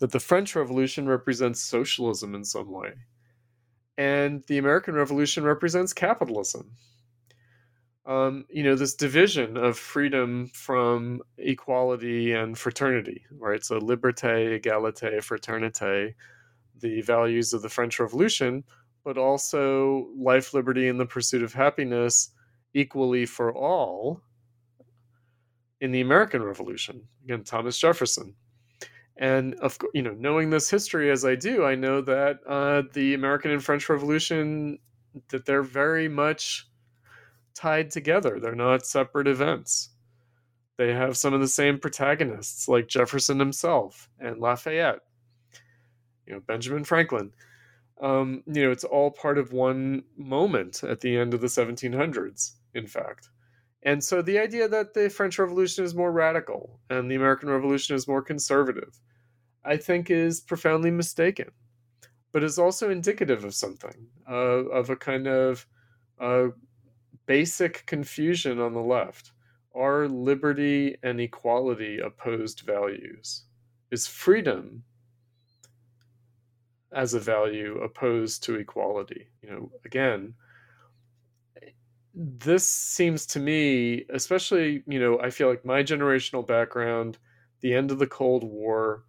That the French Revolution represents socialism in some way. And the American Revolution represents capitalism um, you know, this division of freedom from equality and fraternity, right? So, liberté, égalité, fraternité, the values of the French Revolution, but also life, liberty, and the pursuit of happiness equally for all in the American Revolution. Again, Thomas Jefferson. And of you know, knowing this history as I do, I know that uh, the American and French Revolution that they're very much tied together. They're not separate events. They have some of the same protagonists, like Jefferson himself and Lafayette, you know, Benjamin Franklin. Um, you know, it's all part of one moment at the end of the 1700s, in fact. And so the idea that the French Revolution is more radical and the American Revolution is more conservative, I think is profoundly mistaken, but is also indicative of something, uh, of a kind of uh, basic confusion on the left. Are liberty and equality opposed values? Is freedom as a value opposed to equality? You know, again, this seems to me, especially, you know, I feel like my generational background, the end of the Cold War,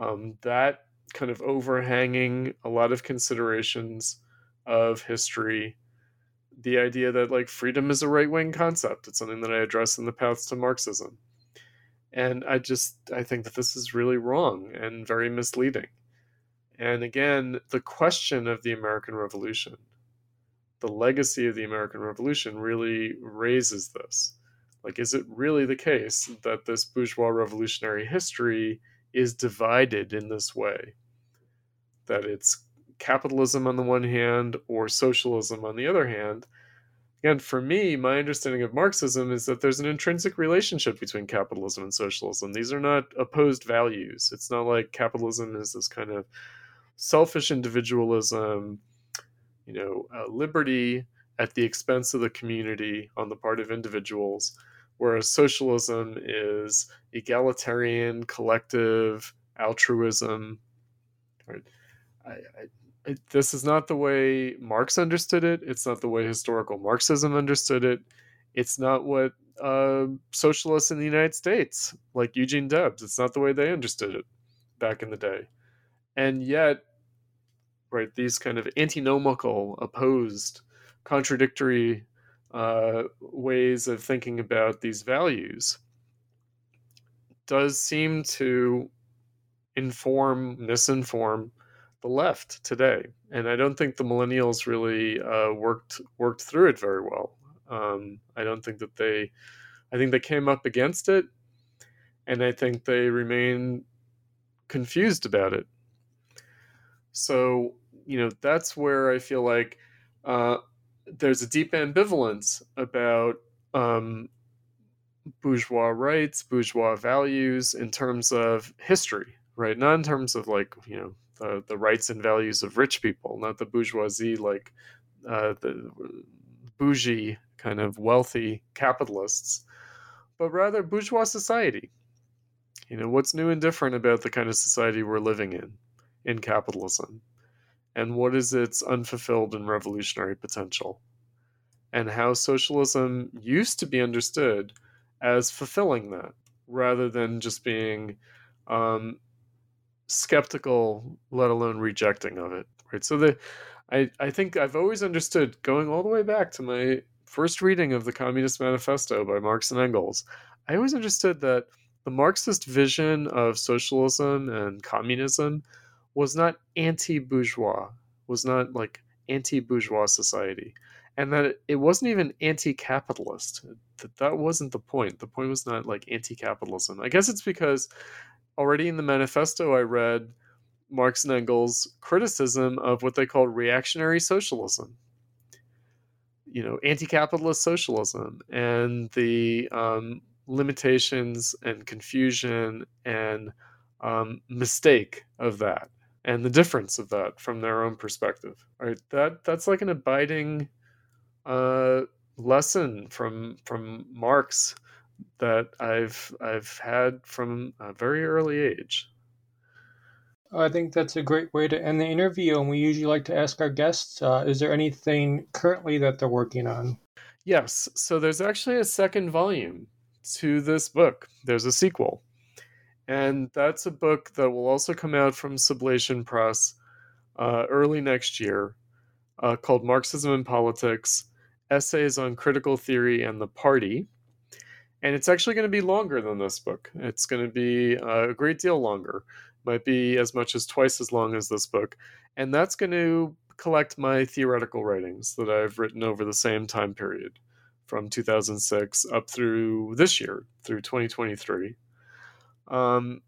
um, that kind of overhanging a lot of considerations of history the idea that like freedom is a right wing concept. It's something that I address in the paths to Marxism. And I just I think that this is really wrong and very misleading. And again, the question of the American Revolution, the legacy of the American Revolution really raises this. Like, is it really the case that this bourgeois revolutionary history is divided in this way? That it's capitalism on the one hand or socialism on the other hand. Again, for me, my understanding of Marxism is that there's an intrinsic relationship between capitalism and socialism. These are not opposed values. It's not like capitalism is this kind of selfish individualism, you know, uh, liberty at the expense of the community on the part of individuals, whereas socialism is egalitarian, collective, altruism. Right? I, I, this is not the way Marx understood it. It's not the way historical Marxism understood it. It's not what uh, socialists in the United States, like Eugene Debs, it's not the way they understood it back in the day. And yet, right, these kind of antinomical, opposed, contradictory uh, ways of thinking about these values does seem to inform, misinform, the left today, and I don't think the millennials really uh, worked worked through it very well. Um, I don't think that they, I think they came up against it, and I think they remain confused about it. So you know that's where I feel like uh, there's a deep ambivalence about um, bourgeois rights, bourgeois values in terms of history, right? Not in terms of like you know the, the rights and values of rich people, not the bourgeoisie, like uh, the bougie kind of wealthy capitalists, but rather bourgeois society. You know, what's new and different about the kind of society we're living in, in capitalism? And what is its unfulfilled and revolutionary potential? And how socialism used to be understood as fulfilling that rather than just being um, skeptical, let alone rejecting of it. Right. So the I, I think I've always understood going all the way back to my first reading of the Communist Manifesto by Marx and Engels, I always understood that the Marxist vision of socialism and communism was not anti-bourgeois, was not like anti-bourgeois society, and that it, wasn't even anti-capitalist. That that wasn't the point. The point was not like anti-capitalism. I guess it's because already in the manifesto I read Marx and Engels' criticism of what they called reactionary socialism. You know, anti-capitalist socialism and the um, limitations and confusion and um, mistake of that and the difference of that from their own perspective right that that's like an abiding uh, lesson from from marx that i've i've had from a very early age I think that's a great way to end the interview, and we usually like to ask our guests uh, is there anything currently that they're working on? Yes, so there's actually a second volume to this book. There's a sequel. And that's a book that will also come out from Sublation Press uh, early next year uh, called Marxism and Politics Essays on Critical Theory and the Party. And it's actually going to be longer than this book. It's going to be a great deal longer, might be as much as twice as long as this book. And that's going to collect my theoretical writings that I've written over the same time period from 2006 up through this year, through 2023. Um,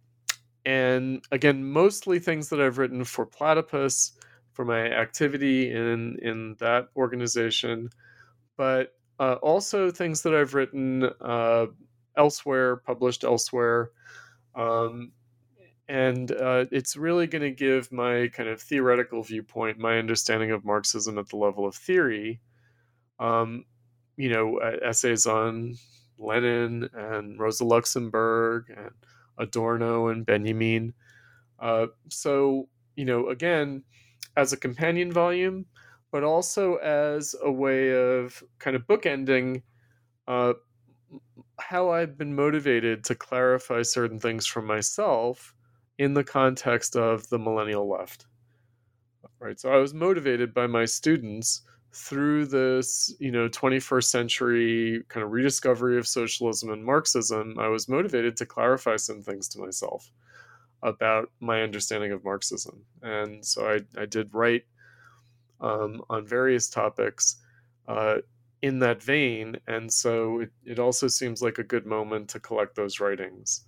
and again, mostly things that I've written for Platypus, for my activity in in that organization, but uh, also things that I've written uh, elsewhere, published elsewhere. Um, and uh, it's really going to give my kind of theoretical viewpoint, my understanding of Marxism at the level of theory, um, you know, essays on Lenin and Rosa Luxemburg and Adorno and Benjamin. Uh, so, you know, again, as a companion volume, but also as a way of kind of bookending uh, how I've been motivated to clarify certain things for myself in the context of the millennial left. Right. So I was motivated by my students through this, you know, 21st century kind of rediscovery of socialism and Marxism, I was motivated to clarify some things to myself about my understanding of Marxism. And so I, I did write um, on various topics uh, in that vein. And so it, it also seems like a good moment to collect those writings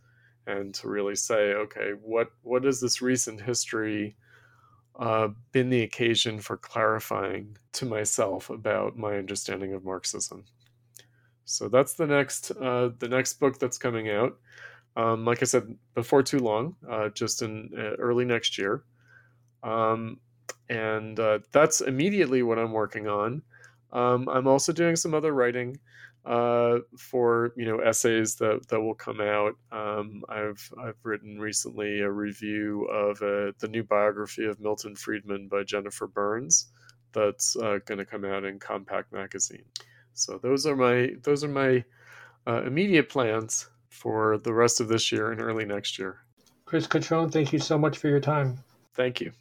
and to really say, okay, what, what is this recent history? uh, been the occasion for clarifying to myself about my understanding of Marxism. So that's the next uh, the next book that's coming out. Um, like I said, before too long, uh, just in uh, early next year, um, and uh, that's immediately what I'm working on. Um, I'm also doing some other writing uh, for you know essays that that will come out. Um, I've I've written recently a review of uh, the new biography of Milton Friedman by Jennifer Burns that's uh, going to come out in Compact Magazine. So those are my those are my uh, immediate plans for the rest of this year and early next year. Chris Cutrone, thank you so much for your time. Thank you.